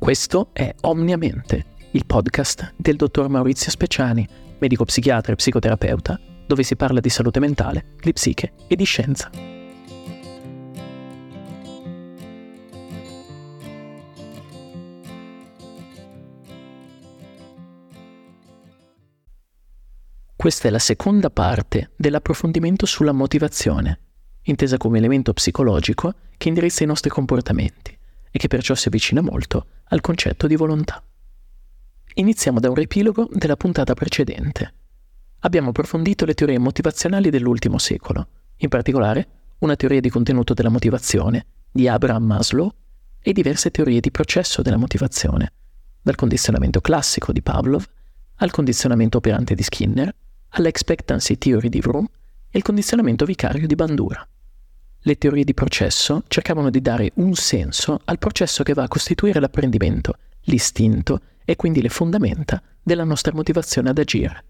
Questo è Omniamente, il podcast del dottor Maurizio Speciani, medico psichiatra e psicoterapeuta, dove si parla di salute mentale, di psiche e di scienza. Questa è la seconda parte dell'approfondimento sulla motivazione, intesa come elemento psicologico che indirizza i nostri comportamenti e che perciò si avvicina molto al concetto di volontà. Iniziamo da un riepilogo della puntata precedente. Abbiamo approfondito le teorie motivazionali dell'ultimo secolo, in particolare una teoria di contenuto della motivazione di Abraham Maslow e diverse teorie di processo della motivazione, dal condizionamento classico di Pavlov al condizionamento operante di Skinner all'expectancy theory di Vroom e il condizionamento vicario di Bandura. Le teorie di processo cercavano di dare un senso al processo che va a costituire l'apprendimento, l'istinto e quindi le fondamenta della nostra motivazione ad agire.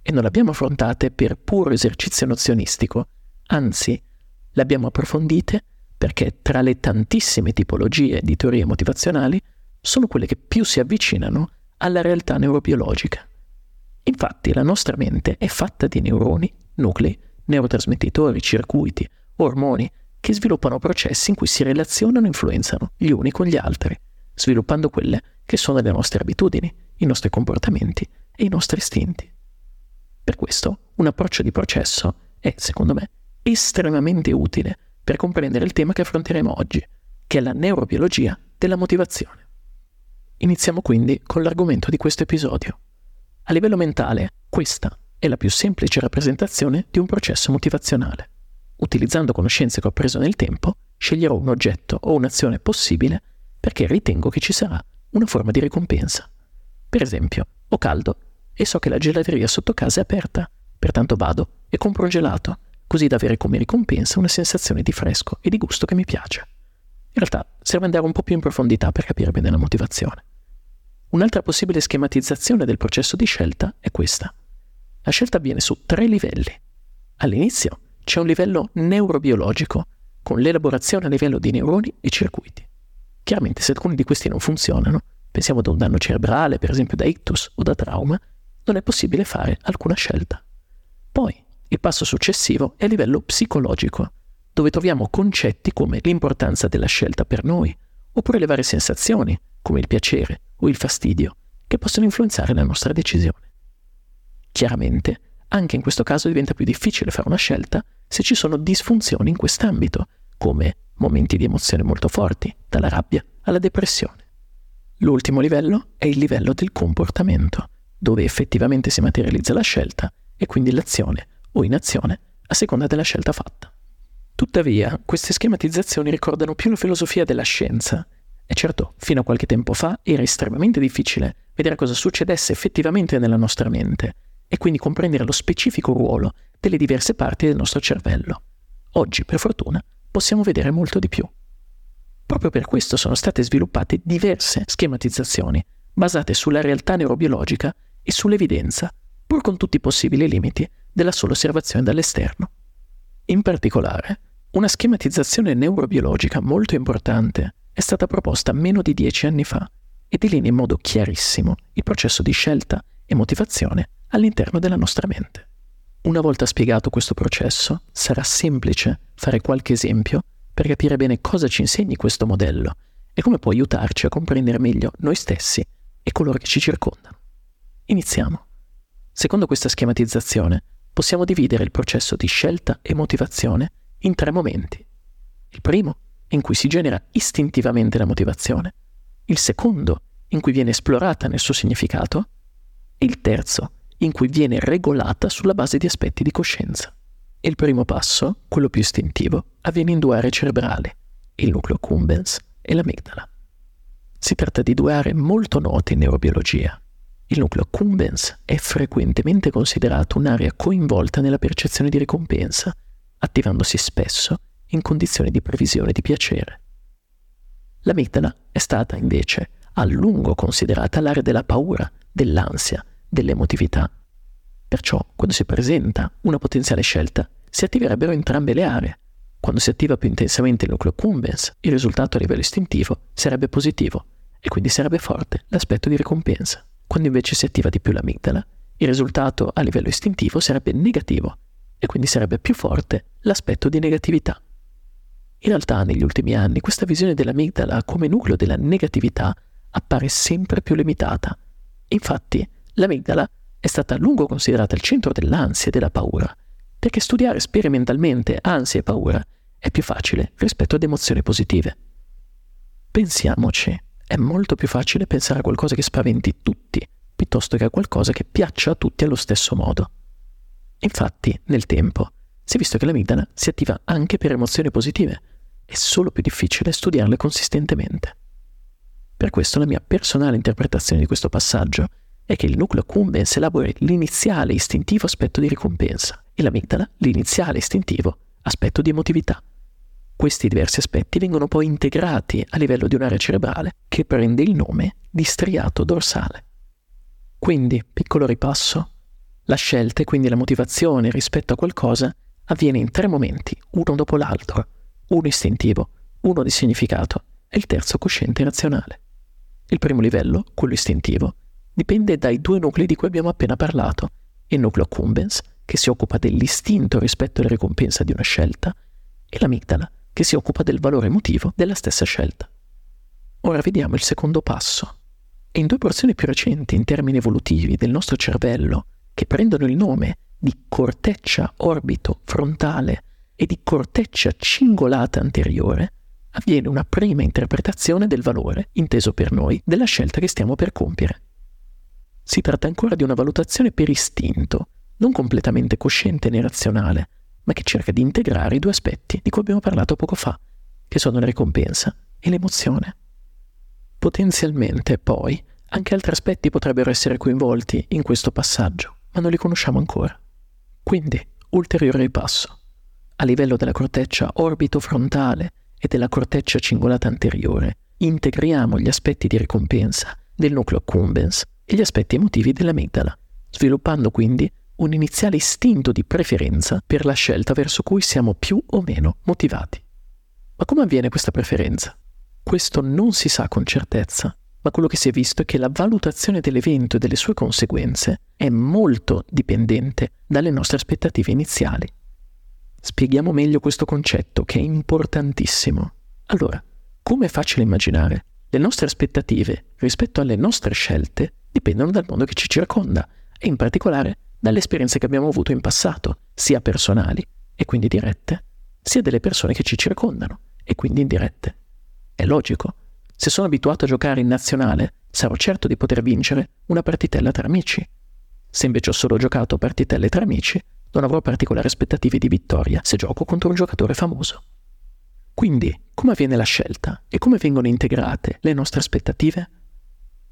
E non le abbiamo affrontate per puro esercizio nozionistico, anzi, le abbiamo approfondite perché tra le tantissime tipologie di teorie motivazionali sono quelle che più si avvicinano alla realtà neurobiologica. Infatti la nostra mente è fatta di neuroni, nuclei, neurotrasmettitori, circuiti, ormoni, che sviluppano processi in cui si relazionano e influenzano gli uni con gli altri, sviluppando quelle che sono le nostre abitudini, i nostri comportamenti e i nostri istinti. Per questo un approccio di processo è, secondo me, estremamente utile per comprendere il tema che affronteremo oggi, che è la neurobiologia della motivazione. Iniziamo quindi con l'argomento di questo episodio. A livello mentale, questa è la più semplice rappresentazione di un processo motivazionale. Utilizzando conoscenze che ho preso nel tempo, sceglierò un oggetto o un'azione possibile perché ritengo che ci sarà una forma di ricompensa. Per esempio, ho caldo e so che la gelateria sotto casa è aperta, pertanto vado e compro un gelato, così da avere come ricompensa una sensazione di fresco e di gusto che mi piace. In realtà serve andare un po' più in profondità per capire bene la motivazione. Un'altra possibile schematizzazione del processo di scelta è questa. La scelta avviene su tre livelli. All'inizio c'è un livello neurobiologico, con l'elaborazione a livello di neuroni e circuiti. Chiaramente se alcuni di questi non funzionano, pensiamo ad un danno cerebrale, per esempio da ictus o da trauma, non è possibile fare alcuna scelta. Poi il passo successivo è a livello psicologico, dove troviamo concetti come l'importanza della scelta per noi, oppure le varie sensazioni, come il piacere o il fastidio, che possono influenzare la nostra decisione. Chiaramente, anche in questo caso diventa più difficile fare una scelta se ci sono disfunzioni in quest'ambito, come momenti di emozione molto forti, dalla rabbia alla depressione. L'ultimo livello è il livello del comportamento, dove effettivamente si materializza la scelta e quindi l'azione o inazione a seconda della scelta fatta. Tuttavia, queste schematizzazioni ricordano più la filosofia della scienza e certo, fino a qualche tempo fa era estremamente difficile vedere cosa succedesse effettivamente nella nostra mente e quindi comprendere lo specifico ruolo delle diverse parti del nostro cervello. Oggi, per fortuna, possiamo vedere molto di più. Proprio per questo sono state sviluppate diverse schematizzazioni basate sulla realtà neurobiologica e sull'evidenza, pur con tutti i possibili limiti della sola osservazione dall'esterno. In particolare, una schematizzazione neurobiologica molto importante è stata proposta meno di dieci anni fa e delinea in modo chiarissimo il processo di scelta e motivazione all'interno della nostra mente. Una volta spiegato questo processo, sarà semplice fare qualche esempio per capire bene cosa ci insegni questo modello e come può aiutarci a comprendere meglio noi stessi e coloro che ci circondano. Iniziamo. Secondo questa schematizzazione, possiamo dividere il processo di scelta e motivazione in tre momenti. Il primo in cui si genera istintivamente la motivazione, il secondo in cui viene esplorata nel suo significato e il terzo in cui viene regolata sulla base di aspetti di coscienza. Il primo passo, quello più istintivo, avviene in due aree cerebrali, il nucleo cumbens e l'amigdala. Si tratta di due aree molto note in neurobiologia. Il nucleo cumbens è frequentemente considerato un'area coinvolta nella percezione di ricompensa, attivandosi spesso in condizioni di previsione di piacere. L'amigdala è stata invece a lungo considerata l'area della paura, dell'ansia, dell'emotività. Perciò, quando si presenta una potenziale scelta, si attiverebbero entrambe le aree. Quando si attiva più intensamente il nucleo cumbens, il risultato a livello istintivo sarebbe positivo e quindi sarebbe forte l'aspetto di ricompensa. Quando invece si attiva di più l'amigdala, il risultato a livello istintivo sarebbe negativo e quindi sarebbe più forte l'aspetto di negatività. In realtà negli ultimi anni questa visione dell'amigdala come nucleo della negatività appare sempre più limitata. Infatti l'amigdala è stata a lungo considerata il centro dell'ansia e della paura, perché studiare sperimentalmente ansia e paura è più facile rispetto ad emozioni positive. Pensiamoci, è molto più facile pensare a qualcosa che spaventi tutti, piuttosto che a qualcosa che piaccia a tutti allo stesso modo. Infatti, nel tempo, si è visto che l'amigdala si attiva anche per emozioni positive, è solo più difficile studiarle consistentemente. Per questo la mia personale interpretazione di questo passaggio è che il nucleo accumbens elabori l'iniziale istintivo aspetto di ricompensa e l'amigdala l'iniziale istintivo aspetto di emotività. Questi diversi aspetti vengono poi integrati a livello di un'area cerebrale che prende il nome di striato dorsale. Quindi, piccolo ripasso, la scelta e quindi la motivazione rispetto a qualcosa avviene in tre momenti, uno dopo l'altro, uno istintivo, uno di significato e il terzo cosciente razionale. Il primo livello, quello istintivo, dipende dai due nuclei di cui abbiamo appena parlato, il nucleo accumbens, che si occupa dell'istinto rispetto alla ricompensa di una scelta, e l'amigdala, che si occupa del valore emotivo della stessa scelta. Ora vediamo il secondo passo. in due porzioni più recenti in termini evolutivi del nostro cervello, che prendono il nome di corteccia orbito frontale e di corteccia cingolata anteriore, avviene una prima interpretazione del valore, inteso per noi, della scelta che stiamo per compiere. Si tratta ancora di una valutazione per istinto, non completamente cosciente né razionale, ma che cerca di integrare i due aspetti di cui abbiamo parlato poco fa, che sono la ricompensa e l'emozione. Potenzialmente, poi, anche altri aspetti potrebbero essere coinvolti in questo passaggio, ma non li conosciamo ancora. Quindi, ulteriore ripasso. A livello della corteccia orbito-frontale e della corteccia cingolata anteriore, integriamo gli aspetti di ricompensa del nucleo accumbens e gli aspetti emotivi dell'amigdala, sviluppando quindi un iniziale istinto di preferenza per la scelta verso cui siamo più o meno motivati. Ma come avviene questa preferenza? Questo non si sa con certezza, ma quello che si è visto è che la valutazione dell'evento e delle sue conseguenze è molto dipendente dalle nostre aspettative iniziali. Spieghiamo meglio questo concetto che è importantissimo. Allora, come è facile immaginare, le nostre aspettative rispetto alle nostre scelte dipendono dal mondo che ci circonda e in particolare dalle esperienze che abbiamo avuto in passato, sia personali e quindi dirette, sia delle persone che ci circondano e quindi indirette. È logico. Se sono abituato a giocare in nazionale, sarò certo di poter vincere una partitella tra amici. Se invece ho solo giocato partitelle tra amici, non avrò particolari aspettative di vittoria se gioco contro un giocatore famoso. Quindi, come avviene la scelta e come vengono integrate le nostre aspettative?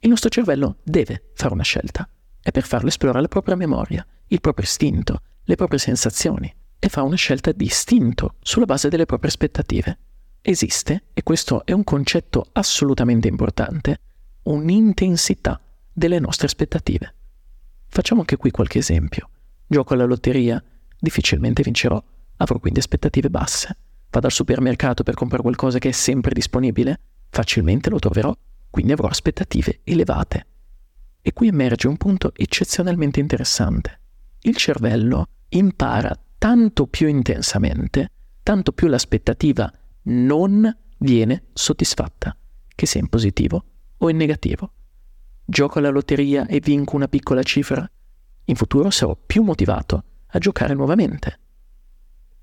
Il nostro cervello deve fare una scelta è per farlo esplorare la propria memoria, il proprio istinto, le proprie sensazioni e fa una scelta di istinto sulla base delle proprie aspettative. Esiste, e questo è un concetto assolutamente importante, un'intensità delle nostre aspettative. Facciamo anche qui qualche esempio. Gioco alla lotteria, difficilmente vincerò, avrò quindi aspettative basse. Vado al supermercato per comprare qualcosa che è sempre disponibile, facilmente lo troverò, quindi avrò aspettative elevate. E qui emerge un punto eccezionalmente interessante. Il cervello impara tanto più intensamente, tanto più l'aspettativa non viene soddisfatta, che sia in positivo o in negativo. Gioco alla lotteria e vinco una piccola cifra, in futuro sarò più motivato a giocare nuovamente.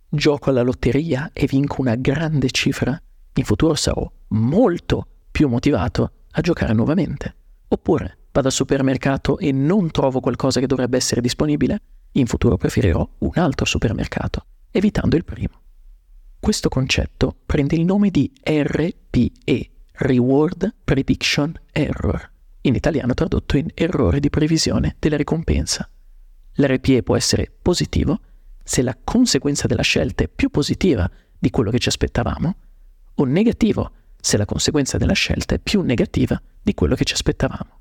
Gioco alla lotteria e vinco una grande cifra, in futuro sarò molto più motivato a giocare nuovamente. Oppure vado al supermercato e non trovo qualcosa che dovrebbe essere disponibile, in futuro preferirò un altro supermercato, evitando il primo. Questo concetto prende il nome di RPE, Reward Prediction Error, in italiano tradotto in errore di previsione della ricompensa. L'RPE può essere positivo se la conseguenza della scelta è più positiva di quello che ci aspettavamo, o negativo se la conseguenza della scelta è più negativa di quello che ci aspettavamo.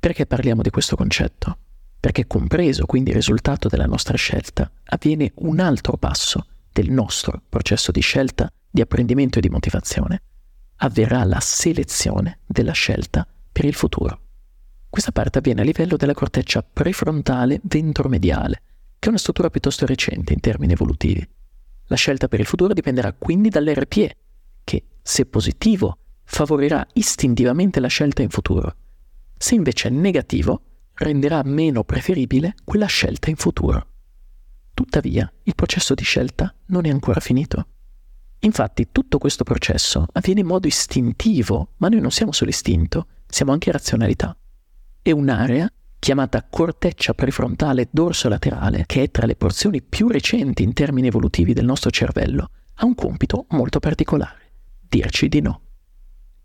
Perché parliamo di questo concetto? Perché compreso quindi il risultato della nostra scelta, avviene un altro passo del nostro processo di scelta, di apprendimento e di motivazione, avverrà la selezione della scelta per il futuro. Questa parte avviene a livello della corteccia prefrontale ventromediale, che è una struttura piuttosto recente in termini evolutivi. La scelta per il futuro dipenderà quindi dall'RPE, che, se positivo, favorirà istintivamente la scelta in futuro. Se invece è negativo, renderà meno preferibile quella scelta in futuro. Tuttavia, il processo di scelta non è ancora finito. Infatti, tutto questo processo avviene in modo istintivo, ma noi non siamo solo istinto, siamo anche razionalità. È un'area chiamata corteccia prefrontale dorso-laterale, che è tra le porzioni più recenti in termini evolutivi del nostro cervello, ha un compito molto particolare, dirci di no.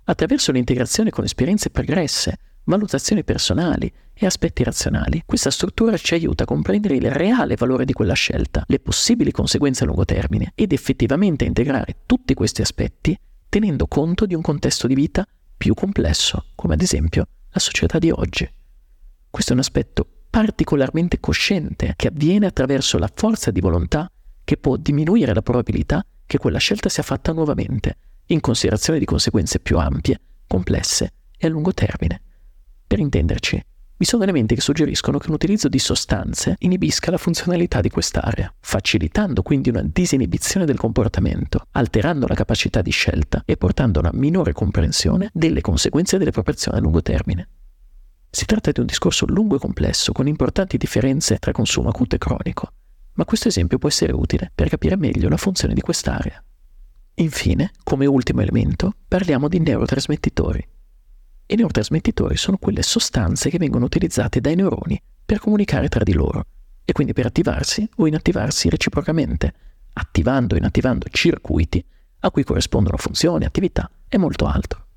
Attraverso l'integrazione con esperienze pregresse, valutazioni personali e aspetti razionali, questa struttura ci aiuta a comprendere il reale valore di quella scelta, le possibili conseguenze a lungo termine ed effettivamente integrare tutti questi aspetti tenendo conto di un contesto di vita più complesso, come ad esempio la società di oggi. Questo è un aspetto particolarmente cosciente che avviene attraverso la forza di volontà che può diminuire la probabilità che quella scelta sia fatta nuovamente, in considerazione di conseguenze più ampie, complesse e a lungo termine. Per intenderci, vi sono elementi che suggeriscono che un utilizzo di sostanze inibisca la funzionalità di quest'area, facilitando quindi una disinibizione del comportamento, alterando la capacità di scelta e portando a una minore comprensione delle conseguenze delle proprie azioni a lungo termine. Si tratta di un discorso lungo e complesso, con importanti differenze tra consumo acuto e cronico, ma questo esempio può essere utile per capire meglio la funzione di quest'area. Infine, come ultimo elemento, parliamo di neurotrasmettitori. I neurotrasmettitori sono quelle sostanze che vengono utilizzate dai neuroni per comunicare tra di loro e quindi per attivarsi o inattivarsi reciprocamente, attivando o inattivando circuiti a cui corrispondono funzioni, attività e molto altro.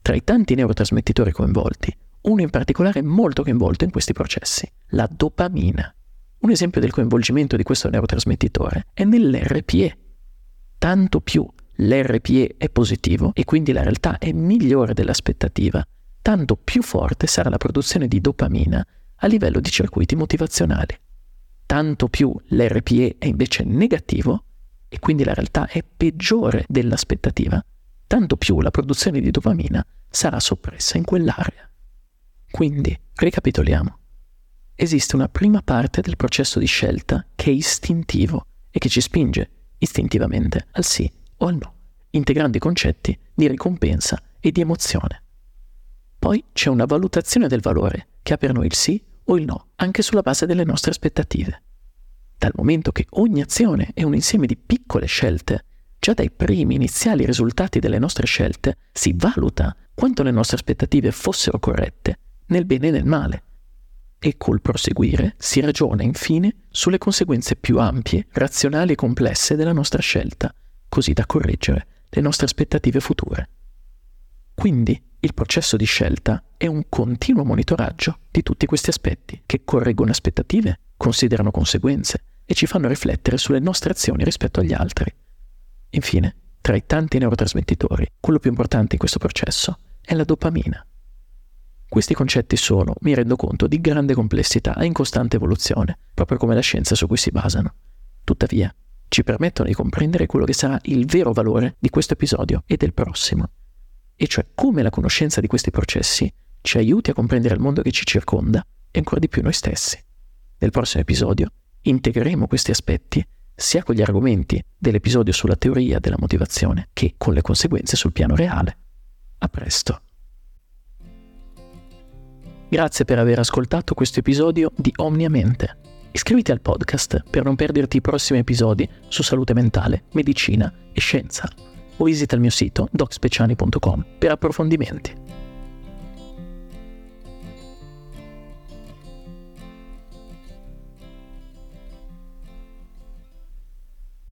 Tra i tanti neurotrasmettitori coinvolti, uno in particolare molto coinvolto in questi processi, la dopamina. Un esempio del coinvolgimento di questo neurotrasmettitore è nell'RPE. Tanto più l'RPE è positivo e quindi la realtà è migliore dell'aspettativa, tanto più forte sarà la produzione di dopamina a livello di circuiti motivazionali. Tanto più l'RPE è invece negativo e quindi la realtà è peggiore dell'aspettativa, tanto più la produzione di dopamina sarà soppressa in quell'area. Quindi, ricapitoliamo. Esiste una prima parte del processo di scelta che è istintivo e che ci spinge istintivamente al sì o al no, integrando i concetti di ricompensa e di emozione. Poi c'è una valutazione del valore che ha per noi il sì o il no, anche sulla base delle nostre aspettative. Dal momento che ogni azione è un insieme di piccole scelte, già dai primi iniziali risultati delle nostre scelte si valuta quanto le nostre aspettative fossero corrette nel bene e nel male. E col proseguire si ragiona infine sulle conseguenze più ampie, razionali e complesse della nostra scelta, così da correggere le nostre aspettative future. Quindi il processo di scelta è un continuo monitoraggio di tutti questi aspetti che correggono aspettative, considerano conseguenze e ci fanno riflettere sulle nostre azioni rispetto agli altri. Infine, tra i tanti neurotrasmettitori, quello più importante in questo processo è la dopamina. Questi concetti sono, mi rendo conto, di grande complessità e in costante evoluzione, proprio come la scienza su cui si basano. Tuttavia, ci permettono di comprendere quello che sarà il vero valore di questo episodio e del prossimo, e cioè come la conoscenza di questi processi ci aiuti a comprendere il mondo che ci circonda e ancora di più noi stessi. Nel prossimo episodio integreremo questi aspetti sia con gli argomenti dell'episodio sulla teoria della motivazione che con le conseguenze sul piano reale. A presto. Grazie per aver ascoltato questo episodio di Omniamente. Iscriviti al podcast per non perderti i prossimi episodi su salute mentale, medicina e scienza o visita il mio sito docspeciani.com per approfondimenti.